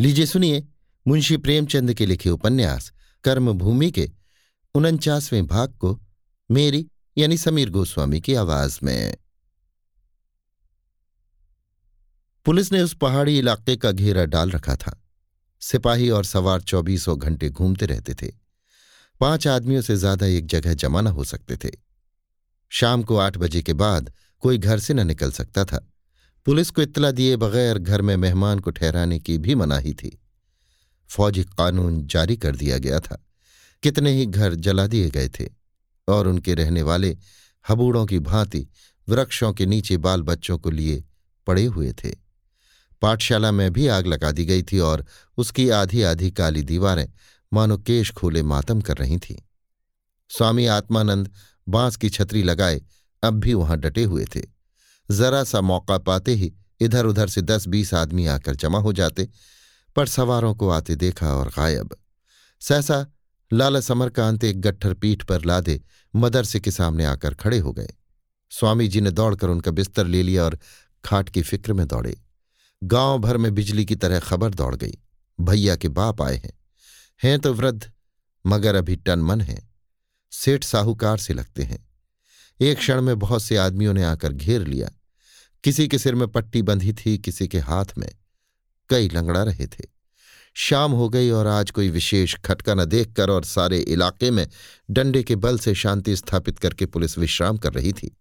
लीजिए सुनिए मुंशी प्रेमचंद के लिखे उपन्यास, कर्मभूमि के उनचासवें भाग को मेरी यानी समीर गोस्वामी की आवाज़ में। पुलिस ने उस पहाड़ी इलाके का घेरा डाल रखा था। सिपाही और सवार चौबीसों घंटे घूमते रहते थे। पाँच आदमियों से ज़्यादा एक जगह जमा न हो सकते थे। शाम को आठ बजे के बाद कोई घर से न निकल सकता था। पुलिस को इतला दिए बगैर घर में मेहमान को ठहराने की भी मनाही थी। फौजी कानून जारी कर दिया गया था। कितने ही घर जला दिए गए थे और उनके रहने वाले हबूड़ों की भांति वृक्षों के नीचे बाल बच्चों को लिए पड़े हुए थे। पाठशाला में भी आग लगा दी गई थी और उसकी आधी आधी काली दीवारें मानो केश खोले मातम कर रही थीं। स्वामी आत्मानंद बाँस की छतरी लगाए अब भी वहाँ डटे हुए थे। जरा सा मौका पाते ही इधर उधर से दस बीस आदमी आकर जमा हो जाते, पर सवारों को आते देखा और गायब। सहसा लाला समरकांत एक गट्ठर पीठ पर लादे मदरसे के सामने आकर खड़े हो गए। स्वामी जी ने दौड़कर उनका बिस्तर ले लिया और खाट की फ़िक्र में दौड़े। गाँव भर में बिजली की तरह खबर दौड़ गई। भैया के बाप आए हैं। हैं तो वृद्ध, मगर अभी टन मन है। सेठ साहूकार से लगते हैं। एक क्षण में बहुत से आदमियों ने आकर घेर लिया। किसी के सिर में पट्टी बंधी थी, किसी के हाथ में कई लंगड़ा रहे थे। शाम हो गई और आज कोई विशेष खटका न देखकर और सारे इलाके में डंडे के बल से शांति स्थापित करके पुलिस विश्राम कर रही थी।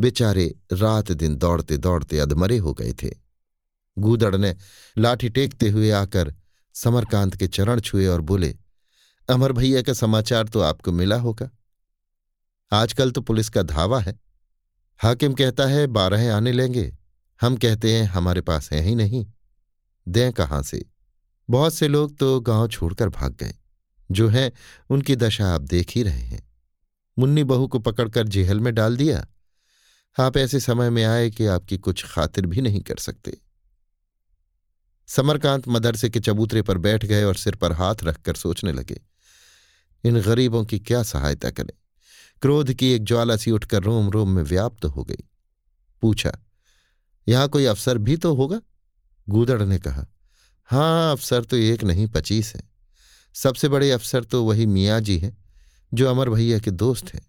बेचारे रात दिन दौड़ते दौड़ते अधमरे हो गए थे। गूदड़ ने लाठी टेकते हुए आकर समरकांत के चरण छुए और बोले, अमर भैया का समाचार तो आपको मिला होगा। आजकल तो पुलिस का धावा है। हाकिम कहता है, बारह आने लेंगे। हम कहते हैं, हमारे पास है ही नहीं। दें कहाँ से? बहुत से लोग तो गाँव छोड़कर भाग गए। जो हैं, उनकी दशा आप देख ही रहे हैं। मुन्नी बहू को पकड़कर जेहल में डाल दिया। आप ऐसे समय में आए कि आपकी कुछ खातिर भी नहीं कर सकते। समरकांत मदरसे के चबूतरे पर बैठ गए और सिर पर हाथ रखकर सोचने लगे, इन गरीबों की क्या सहायता करें? क्रोध की एक ज्वाला सी उठकर रोम रोम में व्याप्त हो गई। पूछा, यहाँ कोई अफसर भी तो होगा? गूदड़ ने कहा, हाँ, अफसर तो एक नहीं, पच्चीस है। सबसे बड़े अफसर तो वही मियाँ जी हैं, जो अमर भैया के दोस्त हैं।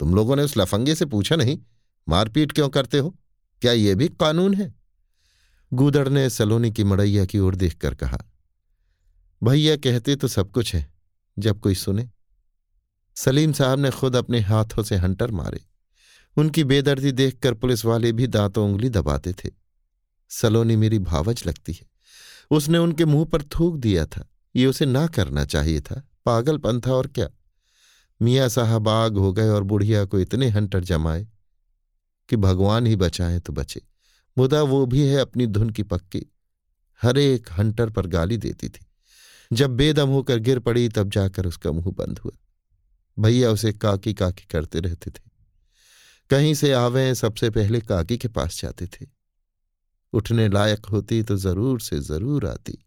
तुम लोगों ने उस लफंगे से पूछा नहीं, मारपीट क्यों करते हो? क्या यह भी कानून है? गूदड़ ने सलोनी की मड़ैया की ओर देखकर कहा, भैया कहते तो सब कुछ है, जब कोई सुने। सलीम साहब ने खुद अपने हाथों से हंटर मारे। उनकी बेदर्दी देखकर पुलिस वाले भी दांतों उंगली दबाते थे। सलोनी मेरी भावज लगती है। उसने उनके मुँह पर थूक दिया था। ये उसे ना करना चाहिए था। पागलपन था और क्या? मियाँ साहब आग हो गए और बुढ़िया को इतने हंटर जमाए कि भगवान ही बचाए तो बचे। मुदा वो भी है अपनी धुन की पक्की। हर एक हंटर पर गाली देती थी। जब बेदम होकर गिर पड़ी तब जाकर उसका मुँह बंद हुआ। भैया उसे काकी काकी करते रहते थे। कहीं से आवे सबसे पहले काकी के पास जाते थे। उठने लायक होती तो ज़रूर से ज़रूर आती।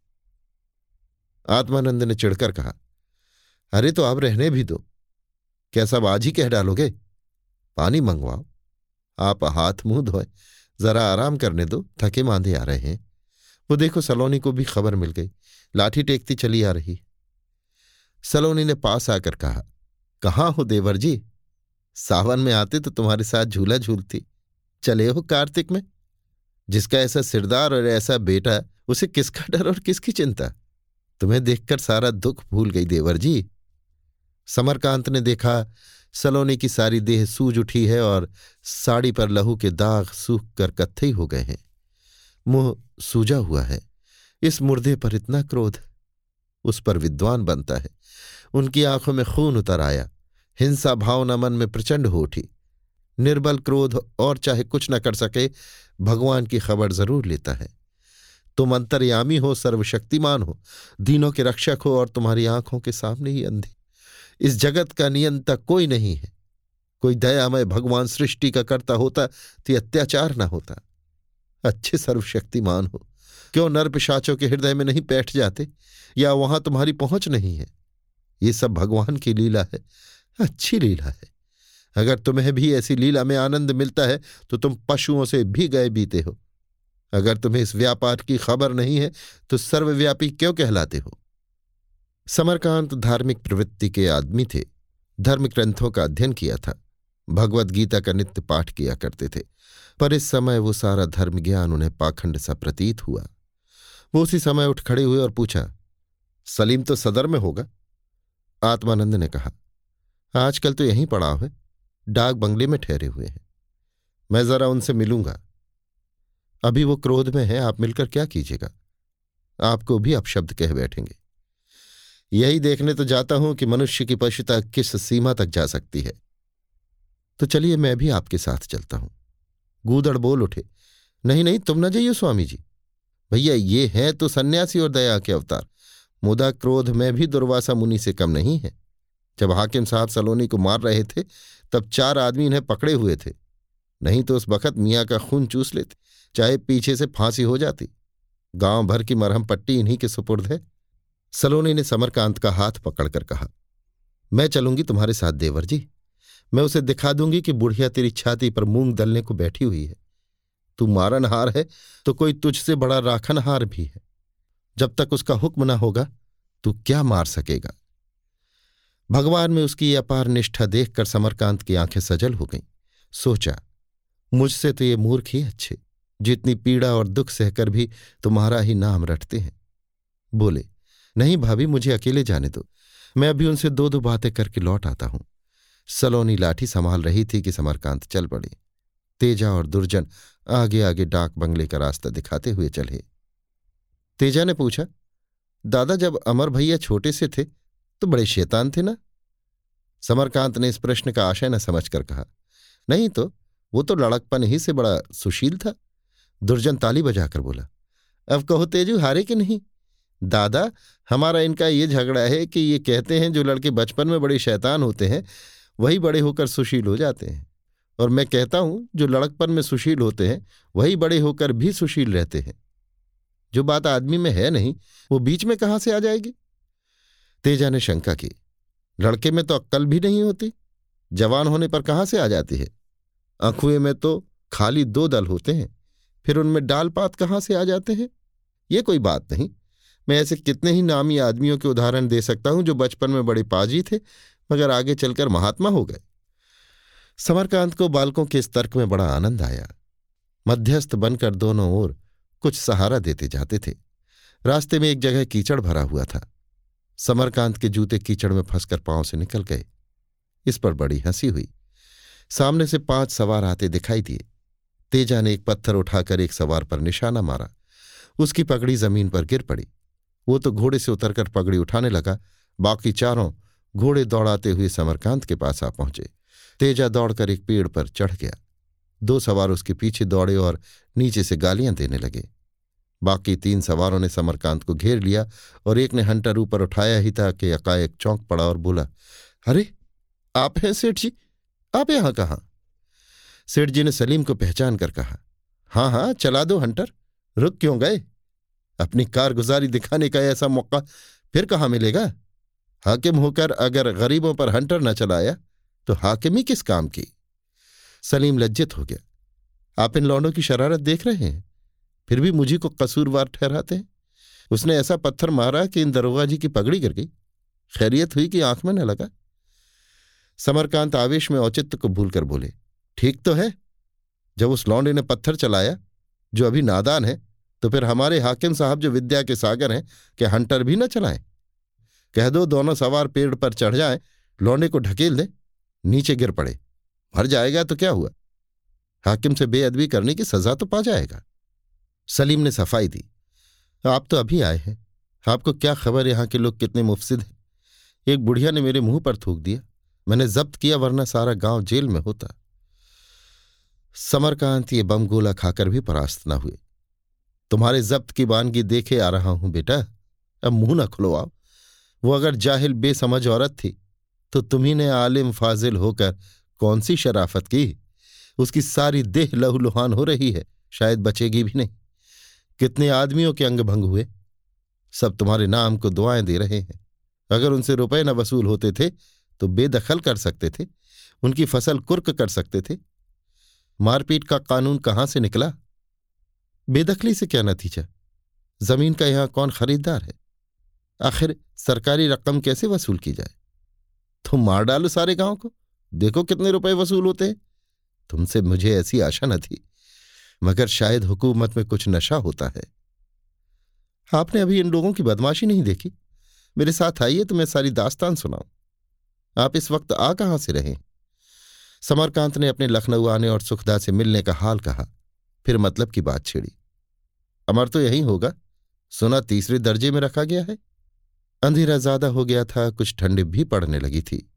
आत्मानंद ने चिढ़कर कहा, अरे तो आप रहने भी दो। क्या सब आज ही कह डालोगे? पानी मंगवाओ। आप हाथ मुँह धोए। जरा आराम करने दो। थके मांधे आ रहे हैं। वो देखो सलोनी को भी खबर मिल गई। लाठी टेकती चली आ रही सलोनी ने पास आकर कहा कहाँ हो देवर जी? सावन में आते तो तुम्हारे साथ झूला झूलती चले हो कार्तिक में? जिसका ऐसा सिरदार और ऐसा बेटा, उसे किसका डर और किसकी चिंता? तुम्हें देखकर सारा दुख भूल गई देवर जी। समरकांत ने देखा, सलोनी की सारी देह सूज उठी है और साड़ी पर लहू के दाग सूख कर कत्थई हो गए हैं। मुँह सूजा हुआ है। इस मुर्दे पर इतना क्रोध, उस पर विद्वान बनता है। उनकी आँखों में खून उतर आया। हिंसा भावना मन में प्रचंड हो उठी। निर्बल, क्रोध और चाहे कुछ न कर सके, भगवान की खबर ज़रूर लेता है। तुम अंतर्यामी हो, सर्वशक्तिमान हो, दीनों के रक्षक हो और तुम्हारी आँखों के सामने ही अंधी। इस जगत का नियंता कोई नहीं है। कोई दयामय भगवान सृष्टि का करता होता तो अत्याचार ना होता। अच्छे सर्वशक्तिमान हो। क्यों नर पिशाचों के हृदय में नहीं बैठ जाते? या वहाँ तुम्हारी पहुँच नहीं है? ये सब भगवान की लीला है। अच्छी लीला है। अगर तुम्हें भी ऐसी लीला में आनंद मिलता है तो तुम पशुओं से भी गए बीते हो। अगर तुम्हें इस व्यापार की खबर नहीं है तो सर्वव्यापी क्यों कहलाते हो? समरकांत धार्मिक प्रवृत्ति के आदमी थे। धर्म ग्रंथों का अध्ययन किया था। भगवत गीता का नित्य पाठ किया करते थे। पर इस समय वो सारा धर्म ज्ञान उन्हें पाखंड सा प्रतीत हुआ। वो उसी समय उठ खड़े हुए और पूछा, सलीम तो सदर में होगा? आत्मानंद ने कहा, आजकल तो यहीं पड़ा है। डाक बंगले में ठहरे हुए हैं। मैं जरा उनसे मिलूँगा। अभी वो क्रोध में है, आप मिलकर क्या कीजिएगा? आपको भी अपशब्द कह बैठेंगे। यही देखने तो जाता हूँ कि मनुष्य की पशुता किस सीमा तक जा सकती है। तो चलिए मैं भी आपके साथ चलता हूँ। गूदड़ बोल उठे, नहीं नहीं, तुम ना जाइए, स्वामी जी। भैया, ये है तो सन्यासी और दया के अवतार। मुदा क्रोध में भी दुर्वासा मुनि से कम नहीं है। जब हाकिम साहब सलोनी को मार रहे थे, तब चार आदमी इन्हें पकड़े हुए थे। नहीं तो उस वक़्त मियाँ का खून चूस लेते, चाहे पीछे से फांसी हो जाती। गाँव भर की मरहम पट्टी इन्हीं के सुपुर्द है। सलोनी ने समरकांत का हाथ पकड़कर कहा, मैं चलूँगी तुम्हारे साथ, देवर जी। मैं उसे दिखा दूँगी कि बुढ़िया तेरी छाती पर मूंग दलने को बैठी हुई है। तू मारनहार है तो कोई तुझसे बड़ा राखनहार भी है। जब तक उसका हुक्म न होगा, तू क्या मार सकेगा? भगवान में उसकी अपार निष्ठा देखकर समरकांत की आँखें सजल हो गईं। सोचा, मुझसे तो ये मूर्ख ही अच्छे, जितनी पीड़ा और दुख सहकर भी तुम्हारा ही नाम रटते हैं। बोले, नहीं भाभी, मुझे अकेले जाने दो। मैं अभी उनसे दो दो बातें करके लौट आता हूँ। सलोनी लाठी संभाल रही थी कि समरकांत चल पड़े। तेजा और दुर्जन आगे आगे डाक बंगले का रास्ता दिखाते हुए चले। तेजा ने पूछा, दादा, जब अमर भैया छोटे से थे तो बड़े शैतान थे ना? समरकांत ने इस प्रश्न का आशय न समझकर कहा, नहीं तो वो तो लड़कपन ही से बड़ा सुशील था। दुर्जन ताली बजाकर बोला, अब कहो तेजू, हारे कि नहीं? दादा, हमारा इनका ये झगड़ा है कि ये कहते हैं, जो लड़के बचपन में बड़े शैतान होते हैं, वही बड़े होकर सुशील हो जाते हैं। और मैं कहता हूँ, जो लड़कपन में सुशील होते हैं, वही बड़े होकर भी सुशील रहते हैं। जो बात आदमी में है नहीं, वो बीच में कहाँ से आ जाएगी? तेजा ने शंका की। लड़के में तो अक्कल भी नहीं होती। जवान होने पर कहाँ से आ जाती है? अखुए में तो खाली दो दल होते हैं। फिर उनमें डाल पात कहाँ से आ जाते हैं? ये कोई बात नहीं। मैं ऐसे कितने ही नामी आदमियों के उदाहरण दे सकता हूँ जो बचपन में बड़े पाजी थे, मगर आगे चलकर महात्मा हो गए। समरकांत को बालकों के इस तर्क में बड़ा आनंद आया। मध्यस्थ बनकर दोनों ओर कुछ सहारा देते जाते थे। रास्ते में एक जगह कीचड़ भरा हुआ था। समरकांत के जूते कीचड़ में फंसकर पाँव से निकल गए। इस पर बड़ी हँसी हुई। सामने से पाँच सवार आते दिखाई दिए। तेजा ने एक पत्थर उठाकर एक सवार पर निशाना मारा। उसकी पगड़ी ज़मीन पर गिर पड़ी। वो तो घोड़े से उतरकर पगड़ी उठाने लगा। बाकी चारों घोड़े दौड़ाते हुए समरकांत के पास आ पहुँचे। तेजा दौड़कर एक पेड़ पर चढ़ गया। दो सवार उसके पीछे दौड़े और नीचे से गालियाँ देने लगे। बाकी तीन सवारों ने समरकांत को घेर लिया और एक ने हंटर ऊपर उठाया ही था कि अकाएक चौंक पड़ा और बोला, अरे, आप हैं सेठ जी? आप यहाँ कहा? सेठ जी ने सलीम को पहचान कर कहा हाँ हाँ चला दो हंटर। रुक क्यों गए? अपनी कारगुजारी दिखाने का ऐसा मौका फिर कहाँ मिलेगा? हाकिम होकर अगर गरीबों पर हंटर न चलाया तो हाकिम किस काम की? सलीम लज्जित हो गया। आप इन लौंडों की शरारत देख रहे हैं? फिर भी मुझी को कसूरवार ठहराते हैं? उसने ऐसा पत्थर मारा कि इन दरोगा जी की पगड़ी गिर गई। खैरियत हुई कि आँख में न लगा? समरकांत आवेश में औचित्य को भूलकर बोले, ठीक तो है। जब उस लौंडे ने पत्थर चलाया, जो अभी नादान है तो फिर हमारे हाकिम साहब जो विद्या के सागर हैं कि हंटर भी न चलाएँ? कह दो दोनों सवार पेड़ पर चढ़ जाएँ, लौंडे को ढकेल दे, नीचे गिर पड़े। मर जाएगा तो क्या हुआ? हाकिम से बेअदबी करने की सजा तो पा जाएगा। सलीम ने सफ़ाई दी। आप तो अभी आए हैं। आपको क्या खबर यहाँ के लोग कितने मुफसिद हैं? एक बुढ़िया ने मेरे मुँह पर थूक दिया। मैंने जब्त किया वरना सारा गाँव जेल में होता। समरकांत ये बम गोला खाकर भी परास्त न हुए। तुम्हारे जब्त की बानगी देखे आ रहा हूँ बेटा। अब मुँह न खुलवाओ। वो अगर जाहिल बेसमझ औरत थी तो तुम्ही आलिम फाजिल होकर कौन सी शराफत की? उसकी सारी देह लहूलुहान हो रही है, शायद बचेगी भी नहीं। कितने आदमियों के अंग भंग हुए। सब तुम्हारे नाम को दुआएँ दे रहे हैं। अगर उनसे रुपए न वसूल होते थे तो बेदखल कर सकते थे। उनकी फ़सल कुर्क कर सकते थे। मारपीट का कानून कहाँ से निकला? बेदखली से क्या नतीजा? ज़मीन का यहाँ कौन खरीदार है? आखिर सरकारी रकम कैसे वसूल की जाए? तुम मार डालो सारे गाँव को। देखो कितने रुपए वसूल होते तुमसे मुझे ऐसी आशा न थी, मगर शायद हुकूमत में कुछ नशा होता है। आपने अभी इन लोगों की बदमाशी नहीं देखी? मेरे साथ आइए तो मैं सारी दास्तान सुनाऊं। आप इस वक्त आ कहाँ से रहे? समरकांत ने अपने लखनऊ आने और सुखदा से मिलने का हाल कहा, फिर मतलब की बात छेड़ी। अमर तो यही होगा, सुना तीसरे दर्जे में रखा गया है। अंधेरा ज़्यादा हो गया था, कुछ ठंडी भी पड़ने लगी थी।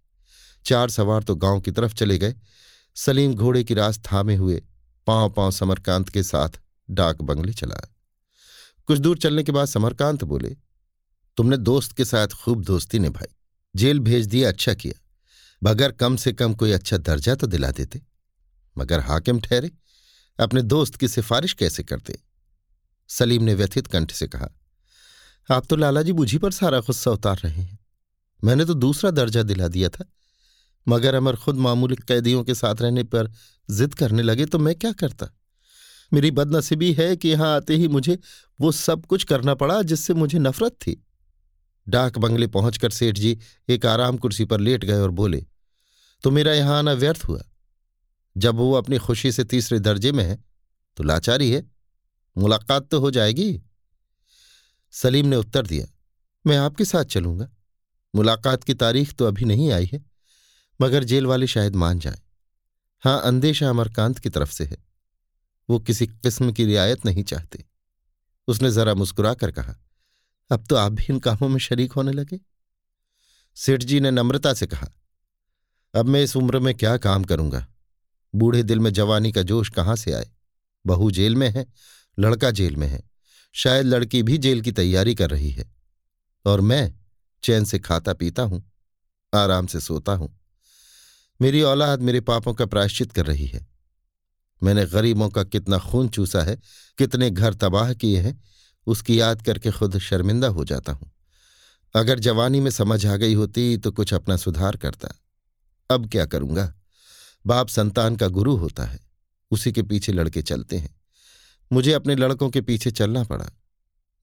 चार सवार तो गाँव की तरफ़ चले गए। सलीम घोड़े की रास थामे हुए पाँव पाँव समरकांत के साथ डाक बंगले चला। कुछ दूर चलने के बाद समरकांत बोले, तुमने दोस्त के साथ खूब दोस्ती निभाई, जेल भेज दिया अच्छा किया। मगर कम से कम कोई अच्छा दर्जा तो दिला देते। मगर हाकिम ठहरे, अपने दोस्त की सिफारिश कैसे करते? सलीम ने व्यथित कंठ से कहा, आप तो लालाजी मुझी पर सारा गुस्सा उतार रहे हैं। मैंने तो दूसरा दर्जा दिला दिया था। मगर अमर खुद मामूली कैदियों के साथ रहने पर जिद करने लगे तो मैं क्या करता? मेरी बदनसीबी है कि यहाँ आते ही मुझे वो सब कुछ करना पड़ा जिससे मुझे नफरत थी। डाक बंगले पहुंचकर सेठ जी एक आराम कुर्सी पर लेट गए और बोले तो मेरा यहाँ आना व्यर्थ हुआ। जब वो अपनी खुशी से तीसरे दर्जे में है तो लाचारी है। मुलाकात तो हो जाएगी। सलीम ने उत्तर दिया, मैं आपके साथ चलूँगा। मुलाकात की तारीख तो अभी नहीं आई है। मगर जेल वाले शायद मान जाए। हाँ, अंदेशा अमरकांत की तरफ़ से है। वो किसी किस्म की रियायत नहीं चाहते। उसने जरा मुस्कुरा कर कहा, अब तो आप भी इन कामों में शरीक होने लगे? सेठ जी ने नम्रता से कहा, अब मैं इस उम्र में क्या काम करूँगा? बूढ़े दिल में जवानी का जोश कहाँ से आए? बहू जेल में है, लड़का जेल में है। शायद लड़की भी जेल की तैयारी कर रही है। और मैं चैन से खाता पीता हूँ, आराम से सोता हूँ। मेरी औलाद मेरे पापों का प्रायश्चित कर रही है। मैंने गरीबों का कितना खून चूसा है, कितने घर तबाह किए हैं, उसकी याद करके खुद शर्मिंदा हो जाता हूँ। अगर जवानी में समझ आ गई होती तो कुछ अपना सुधार करता। अब क्या करूँगा? बाप संतान का गुरु होता है, उसी के पीछे लड़के चलते हैं। मुझे अपने लड़कों के पीछे चलना पड़ा।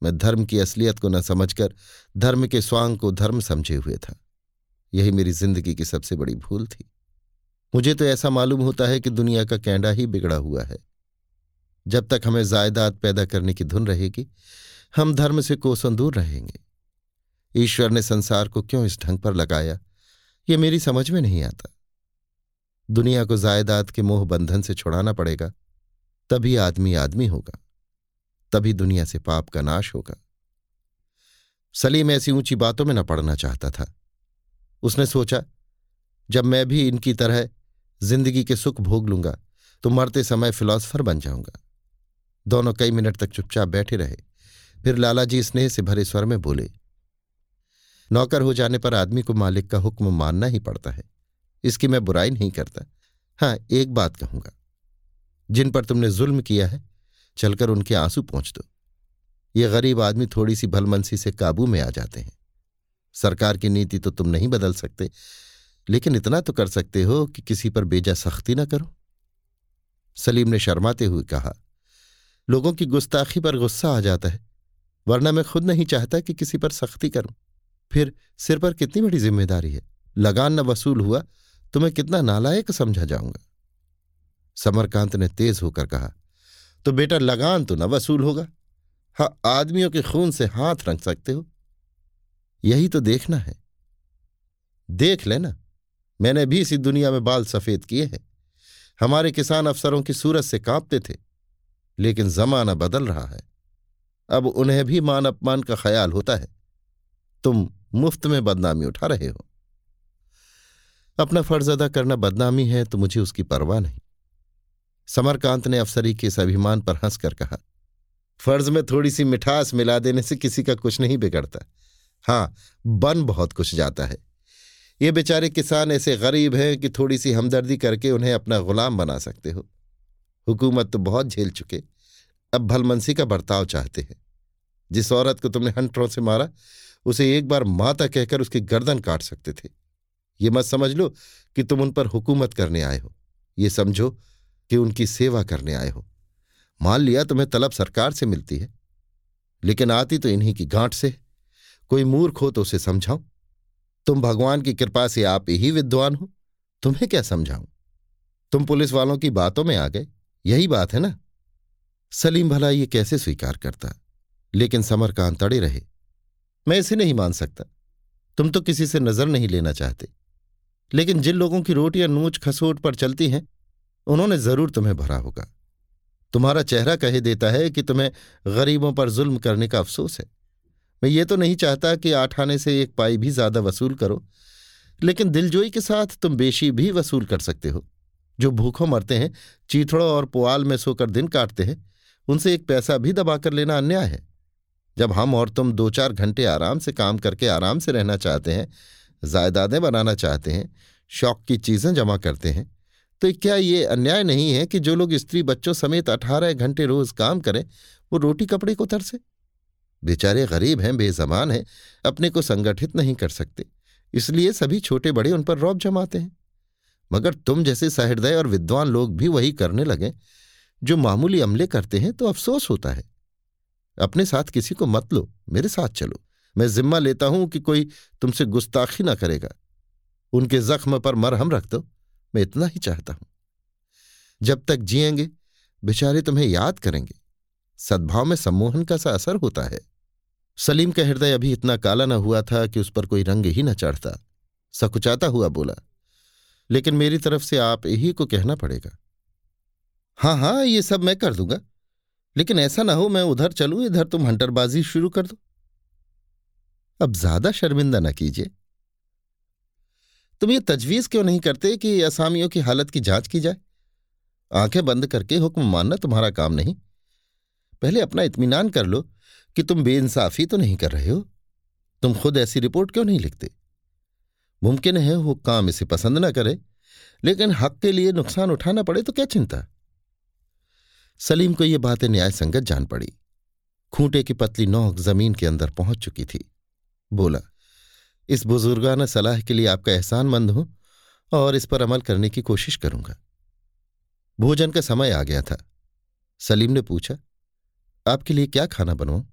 मैं धर्म की असलियत को न समझकर धर्म के स्वांग को धर्म समझे हुए था। यही मेरी ज़िंदगी की सबसे बड़ी भूल थी। मुझे तो ऐसा मालूम होता है कि दुनिया का कैंडा ही बिगड़ा हुआ है। जब तक हमें जायदाद पैदा करने की धुन रहेगी, हम धर्म से कोसों दूर रहेंगे। ईश्वर ने संसार को क्यों इस ढंग पर लगाया? ये मेरी समझ में नहीं आता। दुनिया को जायदाद के मोह बंधन से छुड़ाना पड़ेगा, तभी आदमी आदमी होगा, तभी दुनिया से पाप का नाश होगा। सलीम ऐसी ऊँची बातों में न पड़ना चाहता था। उसने सोचा, जब मैं भी इनकी तरह ज़िंदगी के सुख भोग लूँगा तो मरते समय फिलॉसफर बन जाऊँगा। दोनों कई मिनट तक चुपचाप बैठे रहे। फिर लालाजी स्नेह से भरे स्वर में बोले, नौकर हो जाने पर आदमी को मालिक का हुक्म मानना ही पड़ता है। इसकी मैं बुराई नहीं करता। हाँ एक बात कहूँगा। जिन पर तुमने जुल्म किया है, चलकर उनके आँसू पहुँच दो। ये गरीब आदमी थोड़ी सी भलमनसी से काबू में आ जाते हैं। सरकार की नीति तो तुम नहीं बदल सकते। लेकिन इतना तो कर सकते हो कि किसी पर बेजा सख्ती ना करो। सलीम ने शर्माते हुए कहा, लोगों की गुस्ताखी पर गुस्सा आ जाता है, वरना मैं खुद नहीं चाहता कि किसी पर सख्ती करूँ। फिर सिर पर कितनी बड़ी ज़िम्मेदारी है? लगान न वसूल हुआ तो मैं कितना नालायक समझा जाऊँगा। समरकांत ने तेज होकर कहा तो बेटा लगान तो न वसूल होगा। हाँ आदमियों के खून से हाथ रंग सकते हो। यही तो देखना है। देख लेना। मैंने भी इसी दुनिया में बाल सफ़ेद किए हैं। हमारे किसान अफसरों की सूरत से कांपते थे, लेकिन जमाना बदल रहा है। अब उन्हें भी मान अपमान का ख्याल होता है। तुम मुफ़्त में बदनामी उठा रहे हो। अपना फ़र्ज़ अदा करना बदनामी है तो मुझे उसकी परवाह नहीं। समरकांत ने अफसरी के इस अभिमान पर हंसकर कहा, फ़र्ज़ में थोड़ी सी मिठास मिला देने से किसी का कुछ नहीं बिगड़ता। हाँ बन बहुत कुछ जाता है। ये बेचारे किसान ऐसे गरीब हैं कि थोड़ी सी हमदर्दी करके उन्हें अपना गुलाम बना सकते हो। हुकूमत तो बहुत झेल चुके। अब भलमनसी का बर्ताव चाहते हैं। जिस औरत को तुमने हंटरों से मारा, उसे एक बार माता कहकर उसकी गर्दन काट सकते थे। ये मत समझ लो कि तुम उन पर हुकूमत करने आए हो। ये समझो कि उनकी सेवा करने आए हो। मान लिया तुम्हें तलब सरकार से मिलती है, लेकिन आती तो इन्हीं की गांठ से। कोई मूर्ख हो तो उसे समझाओ तुम भगवान की कृपा से आप ही विद्वान हो। तुम्हें क्या समझाऊं? तुम पुलिस वालों की बातों में आ गए। यही बात है ना? सलीम भला ये कैसे स्वीकार करता? लेकिन समरकांत तड़े रहे। मैं इसे नहीं मान सकता। तुम तो किसी से नज़र नहीं लेना चाहते। लेकिन जिन लोगों की रोटियाँ नूच खसोट पर चलती हैं, उन्होंने ज़रूर तुम्हें भरा होगा। तुम्हारा चेहरा कहे देता है कि तुम्हें गरीबों पर जुल्म करने का अफसोस है। मैं ये तो नहीं चाहता कि आठ आने से एक पाई भी ज़्यादा वसूल करो, लेकिन दिलजोई के साथ तुम बेशी भी वसूल कर सकते हो। जो भूखों मरते हैं, चीथड़ों और पुआल में सोकर दिन काटते हैं, उनसे एक पैसा भी दबाकर लेना अन्याय है। जब हम और तुम दो चार घंटे आराम से काम करके आराम से रहना चाहते हैं, जायदादें बनाना चाहते हैं, शौक की चीज़ें जमा करते हैं तो क्या ये अन्याय नहीं है कि जो लोग स्त्री बच्चों समेत अठारह घंटे रोज काम करें, वो रोटी कपड़े को तरसे? बेचारे गरीब हैं बेजमान हैं, अपने को संगठित नहीं कर सकते। इसलिए सभी छोटे बड़े उन पर रौब जमाते हैं। मगर तुम जैसे सहृदय और विद्वान लोग भी वही करने लगे, जो मामूली अमले करते हैं तो अफसोस होता है। अपने साथ किसी को मत लो, मेरे साथ चलो। मैं जिम्मा लेता हूँ कि कोई तुमसे गुस्ताखी ना करेगा। उनके जख्म पर मरहम रख दो, मैं इतना ही चाहता हूँ। जब तक जिएँगे, बेचारे तुम्हें याद करेंगे। सद्भाव में सम्मोहन का सा असर होता है। सलीम का हृदय अभी इतना काला न हुआ था कि उस पर कोई रंग ही न चढ़ता। सकुचाता हुआ बोला, लेकिन मेरी तरफ़ से आप ही को कहना पड़ेगा। हाँ हाँ ये सब मैं कर दूँगा, लेकिन ऐसा ना हो मैं उधर चलूँ, इधर तुम हंटरबाजी शुरू कर दो। अब ज़्यादा शर्मिंदा ना कीजिए। तुम ये तजवीज क्यों नहीं करते कि असामियों की हालत की जाँच की जाए? आँखें बंद करके हुक्म मानना तुम्हारा काम नहीं। पहले अपना इत्मीनान कर लो कि तुम बेइंसाफी तो नहीं कर रहे हो। तुम खुद ऐसी रिपोर्ट क्यों नहीं लिखते? मुमकिन है वो काम इसे पसंद ना करे, लेकिन हक के लिए नुकसान उठाना पड़े तो क्या चिंता? सलीम को ये बातें न्याय संगत जान पड़ी। खूंटे की पतली नोक ज़मीन के अंदर पहुँच चुकी थी। बोला, इस बुजुर्गाना सलाह के लिए आपका एहसान मंद हूँ और इस पर अमल करने की कोशिश करूँगा। भोजन का समय आ गया था। सलीम ने पूछा, आपके लिए क्या खाना बनवाऊं?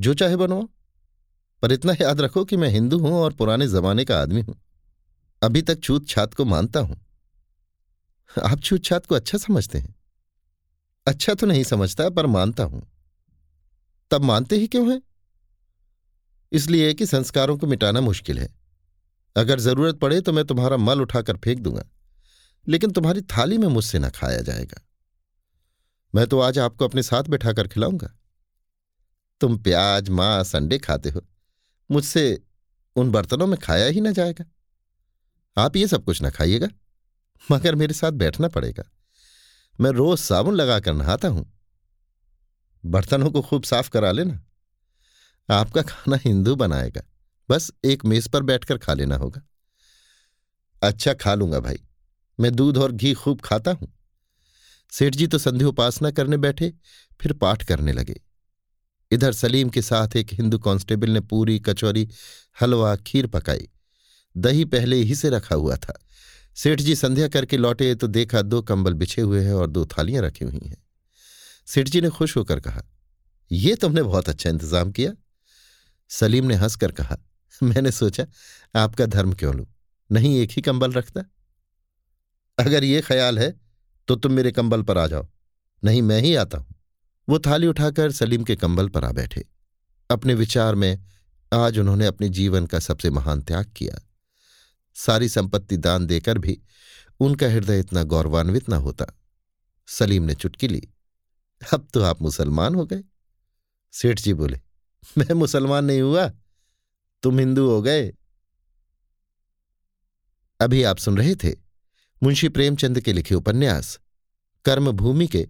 जो चाहे बनवाओ। पर इतना याद रखो कि मैं हिंदू हूँ और पुराने जमाने का आदमी हूँ। अभी तक छूत छात को मानता हूँ। आप छूत छात को अच्छा समझते हैं। अच्छा तो नहीं समझता, पर मानता हूँ। तब मानते ही क्यों हैं? इसलिए कि संस्कारों को मिटाना मुश्किल है। अगर ज़रूरत पड़े तो मैं तुम्हारा मल उठाकर फेंक दूँगा। लेकिन तुम्हारी थाली में मुझसे ना खाया जाएगा। मैं तो आज आपको अपने साथ बैठाकर खिलाऊँगा। तुम प्याज, मांस, अंडे खाते हो। मुझसे उन बर्तनों में खाया ही ना जाएगा। आप ये सब कुछ ना खाइएगा, मगर मेरे साथ बैठना पड़ेगा। मैं रोज साबुन लगाकर नहाता हूँ। बर्तनों को खूब साफ़ करा लेना। आपका खाना हिंदू बनाएगा। बस एक मेज पर बैठकर खा लेना होगा। अच्छा खा लूँगा भाई। मैं दूध और घी खूब खाता हूँ। सेठ जी तो संधि उपासना करने बैठे, फिर पाठ करने लगे। इधर सलीम के साथ एक हिंदू कांस्टेबल ने पूरी कचौरी, हलवा, खीर पकाई। दही पहले ही से रखा हुआ था। सेठ जी संध्या करके लौटे तो देखा दो कंबल बिछे हुए हैं और दो थालियाँ रखी हुई हैं। सेठ जी ने खुश होकर कहा यह तुमने बहुत अच्छा इंतज़ाम किया। सलीम ने हंसकर कहा, मैंने सोचा आपका धर्म क्यों लू? नहीं एक ही कंबल रखता? अगर ये ख्याल है तो तुम मेरे कंबल पर आ जाओ। नहीं, मैं ही आता हूँ। वो थाली उठाकर सलीम के कंबल पर आ बैठे। अपने विचार में आज उन्होंने अपने जीवन का सबसे महान त्याग किया। सारी संपत्ति दान देकर भी उनका हृदय इतना गौरवान्वित न होता। सलीम ने चुटकी ली। अब तो आप मुसलमान हो गए। सेठ जी बोले, मैं मुसलमान नहीं हुआ। तुम हिंदू हो गए। अभी आप सुन रहे थे मुंशी प्रेमचंद के लिखे उपन्यास, कर्मभूमि के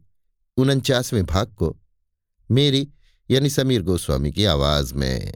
उनचासवें भाग को। मेरी यानी समीर गोस्वामी की आवाज़ में